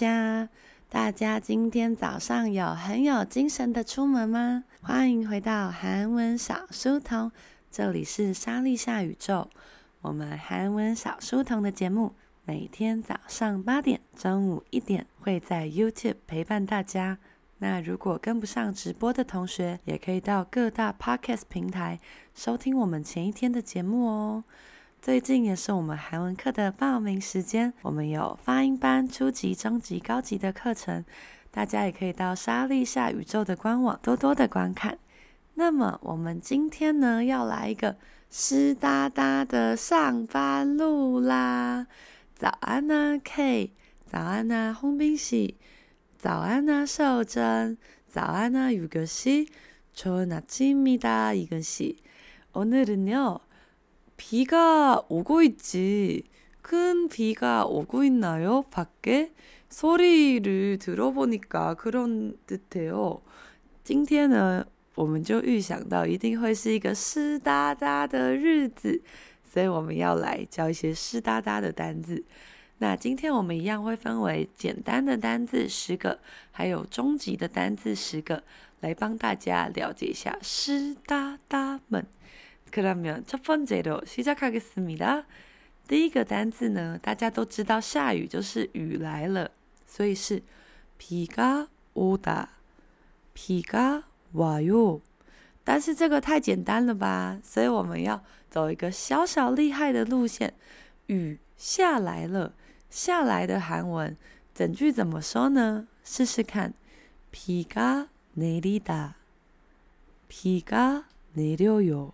家，大家今天早上有很有精神的出门吗？欢迎回到韩文小书童，这里是莎莉夏宇宙。我们韩文小书童的节目每天早上八点、中午一点会在 YouTube 陪伴大家。那如果跟不上直播的同学，也可以到各大 Podcast 平台收听我们前一天的节目哦。最近也是我们韩文课的报名时间，我们有发音班、初级、中级、高级的课程，大家也可以到莎莉夏宇宙的官网多多的观看。那么我们今天呢，要来一个湿哒哒的上班路啦！早安呢，K，早安呢，홍빈 씨， 早安呢，秀珍，早安呢，유교 씨， 좋은 아침입니다， 이근 씨， 오늘은 요。 비가 오고 있지. 큰 비가 오고 있나요? 밖에? 소리를 들어보니까 그런 듯해요. 今天呢，我们就预想到一定会是一个湿哒哒的日子，所以我们要来教一些湿哒哒的单字。那今天我们一样会分为简单的单字十个，还有中级的单字十个，来帮大家了解一下湿哒哒们。 그러면 첫 번째로 시작하겠습니다. 第一个单字呢，大家都知道下雨就是雨来了，所以是비가오다，비가와요。但是这个太简单了吧，所以我们要走一个小小厉害的路线。雨下来了，下来的韩文整句怎么说呢？试试看，비가내리다，비가내려요。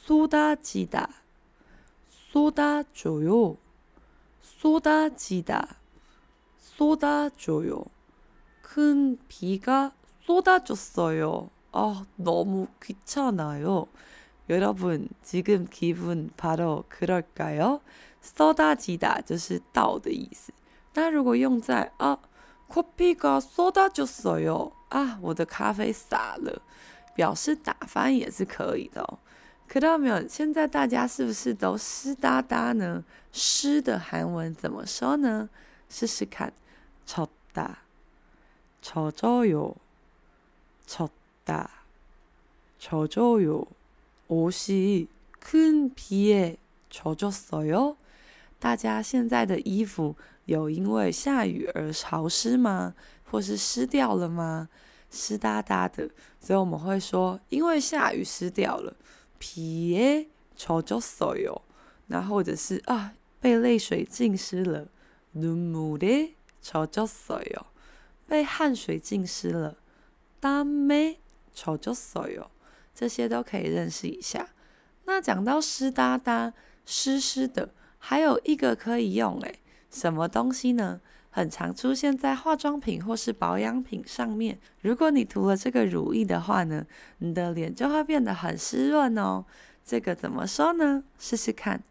쏟아지다， 쏟아줘요， 쏟아지다， 쏟아줘요。 큰비가쏟아졌어요。 啊，너무귀찮아요。 여러분지금기분바로그럴까요？ 쏟아지다就是倒的意思。那如果用在啊，커피가쏟아졌어요。 啊，我的咖啡洒了，表示打翻也是可以的哦。 看到没有？现在大家是不是都湿哒哒呢？湿的韩文怎么说呢？试试看，젖 다， 젖어 요， 젖 다， 젖어 요。 옷이큰비에젖었어요。 大家现在的衣服有因为下雨而潮湿吗？或是湿掉了吗？湿哒哒的，所以我们会说，因为下雨湿掉了。 비에젖었어요，那或者是啊，被泪水浸湿了，눈물에젖었어요，被汗水浸湿了，땀에젖었어요，这些都可以认识一下。那讲到湿哒哒、湿湿的，还有一个可以用诶，什么东西呢？ 很常出现在化妆品或是保养品上面。如果你涂了这个乳液的话呢，你的脸就会变得很湿润哦。这个怎么说呢？试试看，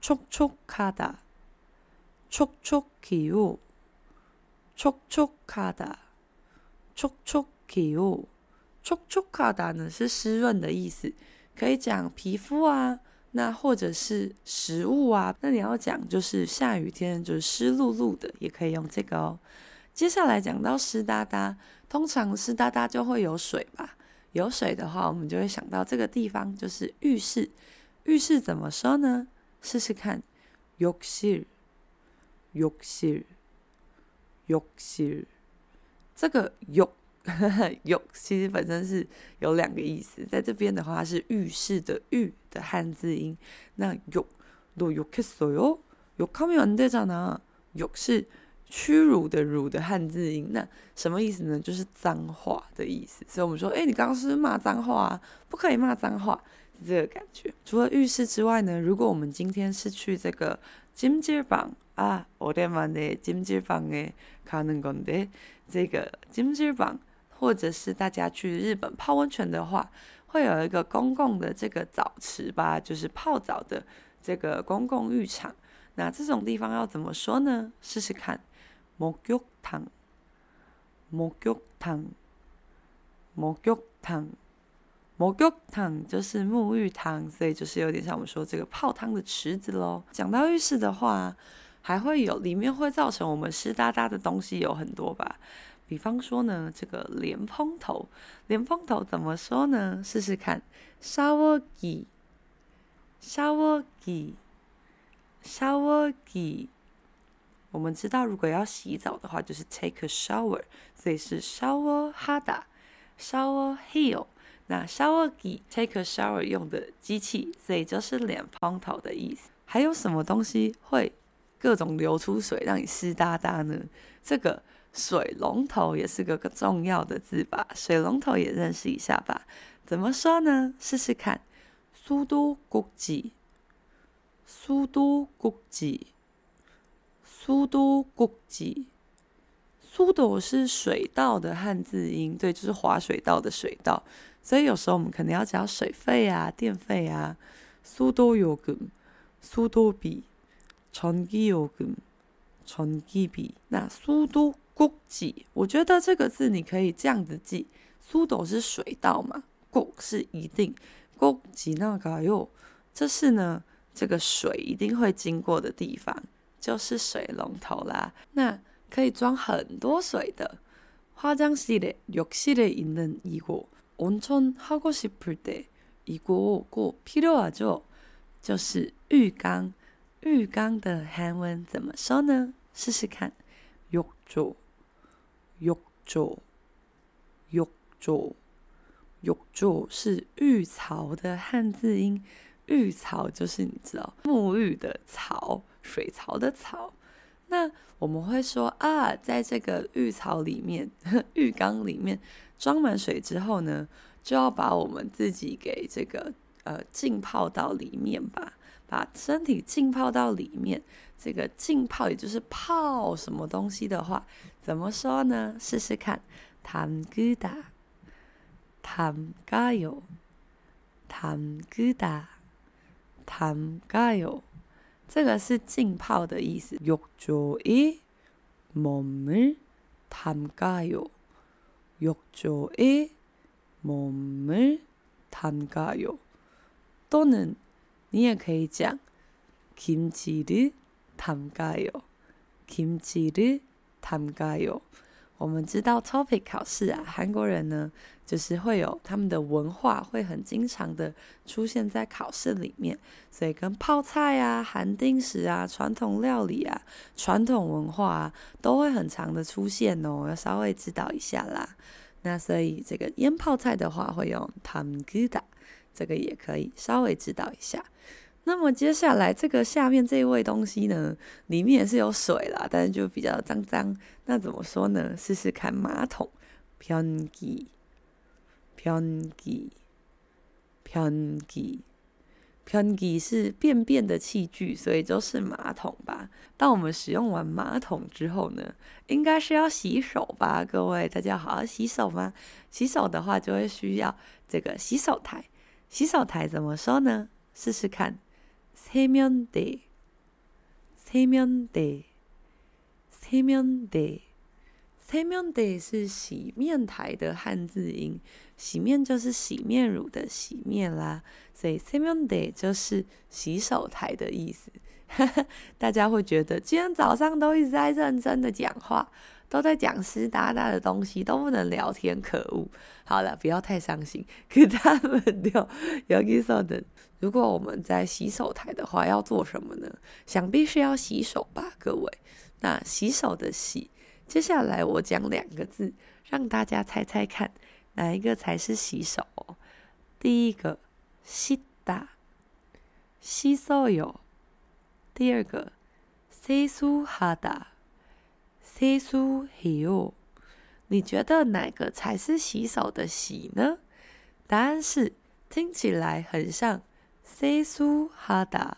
촉촉하다，촉촉해요，촉촉하다，촉촉해요。촉촉하다呢是湿润的意思，可以讲皮肤啊。 那或者是食物啊那你要讲就是下雨天就是湿漉漉的也可以用这个哦。接下来讲到湿哒哒通常湿哒哒就会有水吧有水的话我们就会想到这个地方就是浴室。浴室怎么说呢？试试看浴室浴室浴室。这个浴 욕其实本身是有两个意思，在这边的话是浴室的浴的汉字音。那욕너욕했어요욕하면안되잖아 욕是屈辱的辱的汉字音。那什么意思呢？就是脏话的意思。所以我们说，哎，你刚刚是不是骂脏话啊？不可以骂脏话，是这个感觉。除了浴室之外呢，如果我们今天是去这个찜질방 啊，오랜만에찜질방에가는건데这个찜질방， 或者是大家去日本泡温泉的话，会有一个公共的这个澡池吧，就是泡澡的这个公共浴场。那这种地方要怎么说呢？试试看，목욕 탕，목욕 탕，목욕 탕，목욕탕就是沐浴汤，所以就是有点像我们说这个泡汤的池子喽。讲到浴室的话，还会有里面会造成我们湿哒哒的东西有很多吧， 比方说呢，这个淋蓬头，淋蓬头怎么说呢？试试看，shower g，shower g，shower g。我们知道，如果要洗澡的话，就是 take a shower，所以是 shower head，shower heel。那 shower g take a shower 用的机器，所以就是脸喷头的意思。还有什么东西会各种流出水，让你湿哒哒呢？这个。水龙头也是个重要的字吧？水龙头也认识一下吧？怎么说呢？试试看，수도꼭지。苏都国际，苏都国际，苏都是水道的汉字音，对，就是滑水道的水道，所以有时候我们可能要缴水费啊、电费啊。苏都요금，苏都比，전기요금，전기비。那苏都 国际，我觉得这个字你可以这样子记：苏都是水道嘛，国是一定，国际那个哟，这是呢。这个水一定会经过的地方就是水龙头啦。那可以装很多水的。화장실에욕실에있는이곳온천하고싶을때이곳꼭필요하죠。就是浴缸。浴缸的韩文怎么说呢？试试看。욕조， 玉柱玉柱玉柱是浴槽的汉字音，浴槽就是你知道沐浴的槽，水槽的槽，那我们会说啊，在这个浴槽里面，呵，浴缸里面装满水之后呢，就要把我们自己给这个呃浸泡到里面吧。把身体浸泡到里面。这个浸泡也就是泡什么东西的话，怎么说呢？试试看，담그다，담가요，담그다。담가요，这个是浸泡的意思。욕조에몸을담가요，욕조에몸을담가요。또는 你也可以讲김치를담가 요， 김치를담가 요。 我们知道 TOPIK 考试啊，韩国人呢，就是会有他们的文化，会很经常的出现在考试里面，所以跟泡菜啊、韩定食啊、传统料理啊、传统文化啊，都会很常的出现哦，要稍微知道一下啦。那所以这个腌泡菜的话，会用담그다， 这个也可以稍微指导一下。那么接下来这个下面这一位东西呢，里面也是有水啦，但是就比较脏脏。那怎么说呢？试试看马桶。Pengi，pengi，pengi，pengi 是便便的器具，所以就是马桶吧。当我们使用完马桶之后呢，应该是要洗手吧？各位大家好好洗手吗？洗手的话就会需要这个洗手台。洗手台怎么说呢？试试看。세면대， 세면 대， 세면 대， 세면 대是洗面台的汉字音，洗面就是洗面乳的洗面啦，所以세면대就是洗手台的意思。大家会觉得今天早上都一直在认真的讲话。 都在讲湿哒哒的东西，都不能聊天，可恶！好了，不要太伤心。给他们掉，要接受的。如果我们在洗手台的话，要做什么呢？想必是要洗手吧，各位。那洗手的洗，接下来我讲两个字，让大家猜猜看，哪一个才是洗手？第一个，湿哒，湿手哟。第二个，塞苏哈哒。 세수해요，你觉得哪个才是洗手的洗呢？答案是听起来很像세수하다，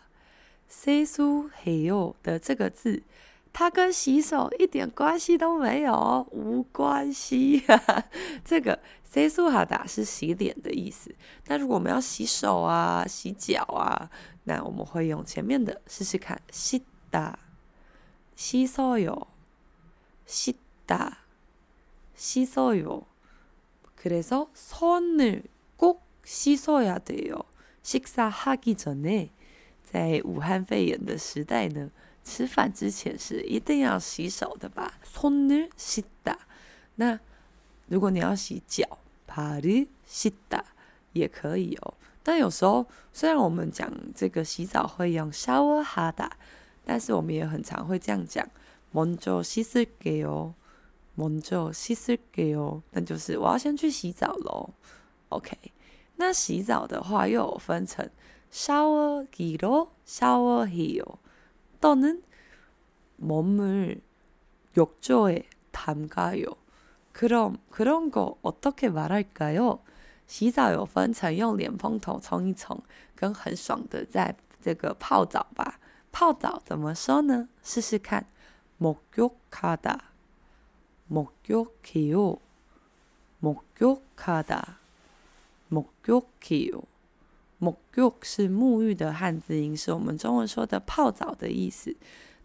세수해요的这个字，它跟洗手一点关系都没有，无关系。这个세수하다是洗脸的意思。那如果我们要洗手啊、洗脚啊，那我们会用前面的试试看，씻다，씻어요， 씻다，씻어요。 그래서손을꼭씻어야돼요 식사하기전에， 在武汉肺炎的时代呢，吃饭之前是一定要洗手的吧？손을씻 다。 那如果你要洗脚，발을씻다也可以哦。但有时候虽然我们讲这个洗澡会用샤워하다，但是我们也很常会这样讲， 먼저씻을게요，먼저씻을게요。那就是我要先去洗澡喽。OK。那洗澡的话，又有分成샤워기로 샤워해요 또는 몸을 욕조에 담가요. 그럼 그런 거 어떻게 말할까요? 洗澡有分成用脸盆头冲一冲，跟很爽的在这个泡澡吧。泡澡怎么说呢？试试看。 목욕하다, 목욕해요, 목욕하다. 沐浴器哦，沐浴是沐浴的汉字音，是我们中文说的泡澡的意思。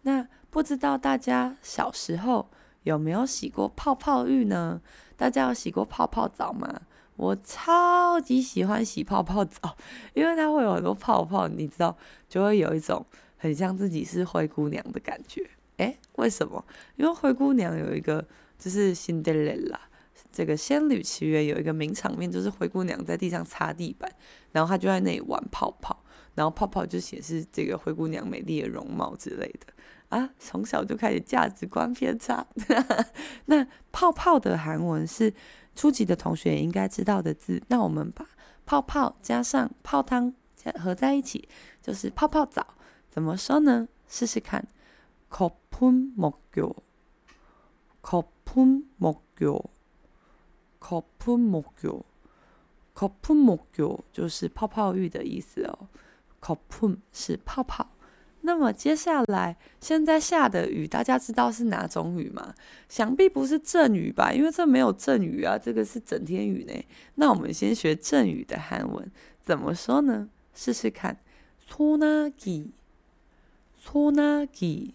那不知道大家小时候有没有洗过泡泡浴呢？大家有洗过泡泡澡吗？我超级喜欢洗泡泡澡，因为它会有很多泡泡，你知道，就会有一种很像自己是灰姑娘的感觉。 诶，为什么？因为灰姑娘有一个就是辛德蕾拉。这个《仙女奇缘》有一个名场面，就是灰姑娘在地上擦地板，然后她就在那里玩泡泡，然后泡泡就显示这个灰姑娘美丽的容貌之类的啊。从小就开始价值观偏差。那泡泡的韩文是初级的同学也应该知道的字，那我们把泡泡加上泡汤加合在一起，就是泡泡澡。怎么说呢？试试看，거품목욕，거품목욕。거품목욕，거품목욕就是泡泡浴的意思哦。거품是泡泡。那么接下来，现在下的雨，大家知道是哪种雨吗？想必不是阵雨吧？因为这没有阵雨啊，这个是整天雨呢。那我们先学阵雨的韩文，怎么说呢？试试看。소나기，소나기，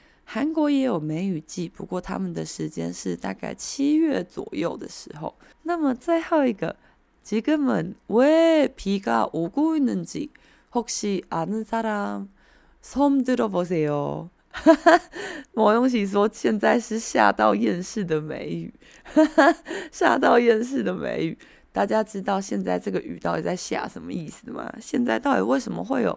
韩国也有梅雨季，不过他们的时间是大概七月左右的时候。那么最后一个。지금은왜비가오고있는지혹시아는사람손들어보세요某用喜说：“现在是下到厌世的梅雨，下到厌世的梅雨。大家知道现在这个雨到底在下什么意思吗？现在到底为什么会有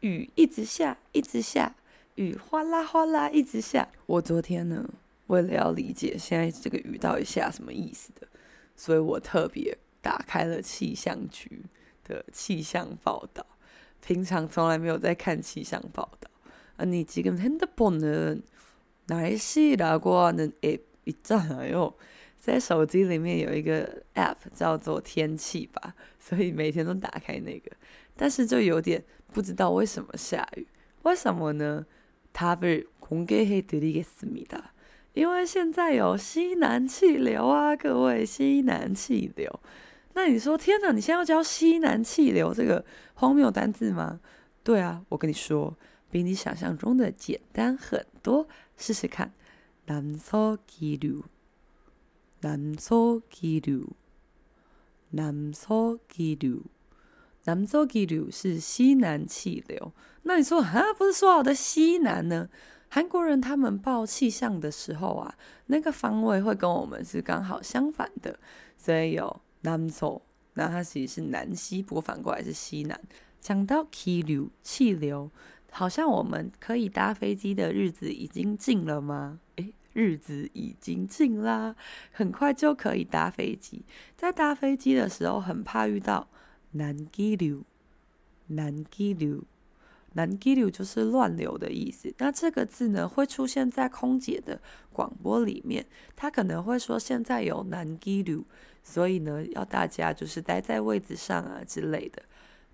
雨一直下，一直下， ？”雨哗啦哗啦一直下？我昨天呢，为了要理解现在这个雨到底下什么意思的，所以我特别。”打开了气象局的气象报道，平常从来没有在看气象报道。啊，你지금핸드폰은 날씨라고하는 앱 있잖아요。在手机里面有一个 app 叫做天气吧，所以每天都打开那个，但是就有点不知道为什么下雨。为什么呢？ 답을공개해드리겠습니다。因为现在有西南气流啊，各位西南气流。那你说天哪，你现在要教西南气流这个荒谬单字吗？对啊，我跟你说，比你想象中的简单很多。试试看，南서기류，南서기류，南서기류，南서기류是西南气流。 那你说啊，不是说好的西南呢？韩国人他们报气象的时候啊，那个方位会跟我们是刚好相反的，所以有南서那它其实是南西，不过反过来是西南。讲到气流，气流。好像我们可以搭飞机的日子已经近了吗？诶，日子已经近啦，很快就可以搭飞机。在搭飞机的时候，很怕遇到难机流，难机流，难机流就是乱流的意思。那这个字呢，会出现在空姐的广播里面，她可能会说现在有难机流，所以呢，要大家就是待在位子上啊之类的。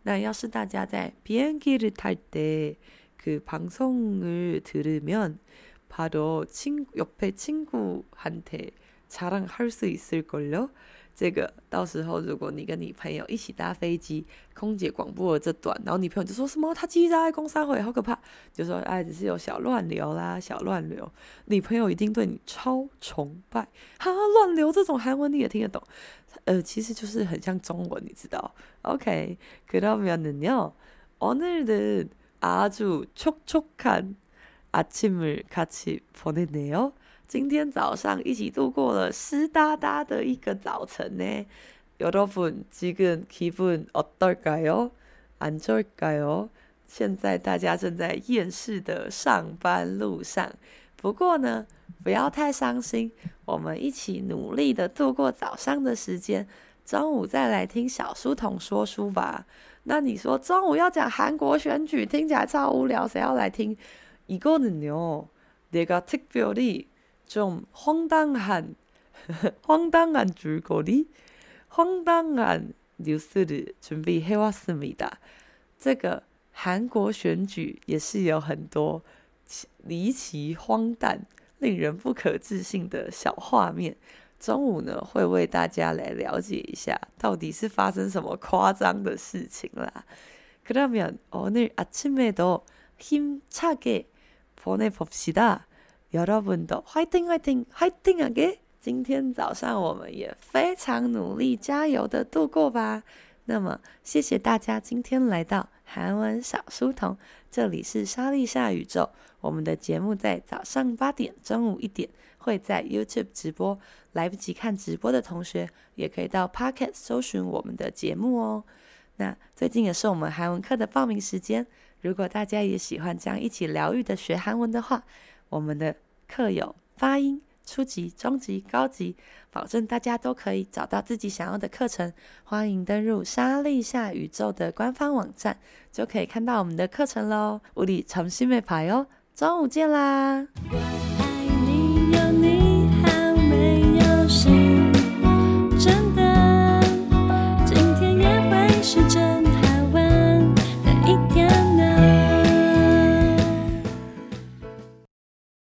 那要是大家在비행기를탈때그방송을들으면바로친옆에친구한테자랑할수있을걸요。 这个到时候如果你跟你朋友一起搭飞机，空姐广播了这段，然后你朋友就说什么他机在公三会好可怕，就说哎只是有小乱流啦，小乱流。你朋友一定对你超崇拜，哈乱流这种韩文你也听得懂。呃，其实就是很像中文，你知道？OK，그러면은요오늘은아주촉촉한아침을같이보냈네요。 今天早上一起度过了湿哒哒的一个早晨呢。여러분지금기분어떨까요안좋을까요？现在大家正在厌世的上班路上，不过呢，不要太伤心。我们一起努力的度过早上的时间，中午再来听小书童说书吧。那你说中午要讲韩国选举，听起来超无聊，谁要来听？이거는요내가특별히 좀황당한荒唐한줄거리황당한뉴스를준비해왔습니다。这个韩国选举也是有很多离奇荒诞。令人不可置信的小画面，中午呢会为大家来了解一下，到底是发生什么夸张的事情啦。그러면오늘아침에도힘차게보내봅시다 여러분도화이팅화이팅화이팅하게今天早上我们也非常努力，加油的度过吧。那么，谢谢大家今天来到韩文小书童，这里是莎莉夏宇宙。我们的节目在早上八点、中午一点会在 YouTube 直播，来不及看直播的同学也可以到 Podcast 搜寻我们的节目哦。那最近也是我们韩文课的报名时间，如果大家也喜欢这样一起疗愈的学韩文的话，我们的 课有发音。初级、中级、高级，保证大家都可以找到自己想要的课程。欢迎登入莎莉夏宇宙的官方网站，就可以看到我们的课程喽。우리점심에봐요，中午见啦！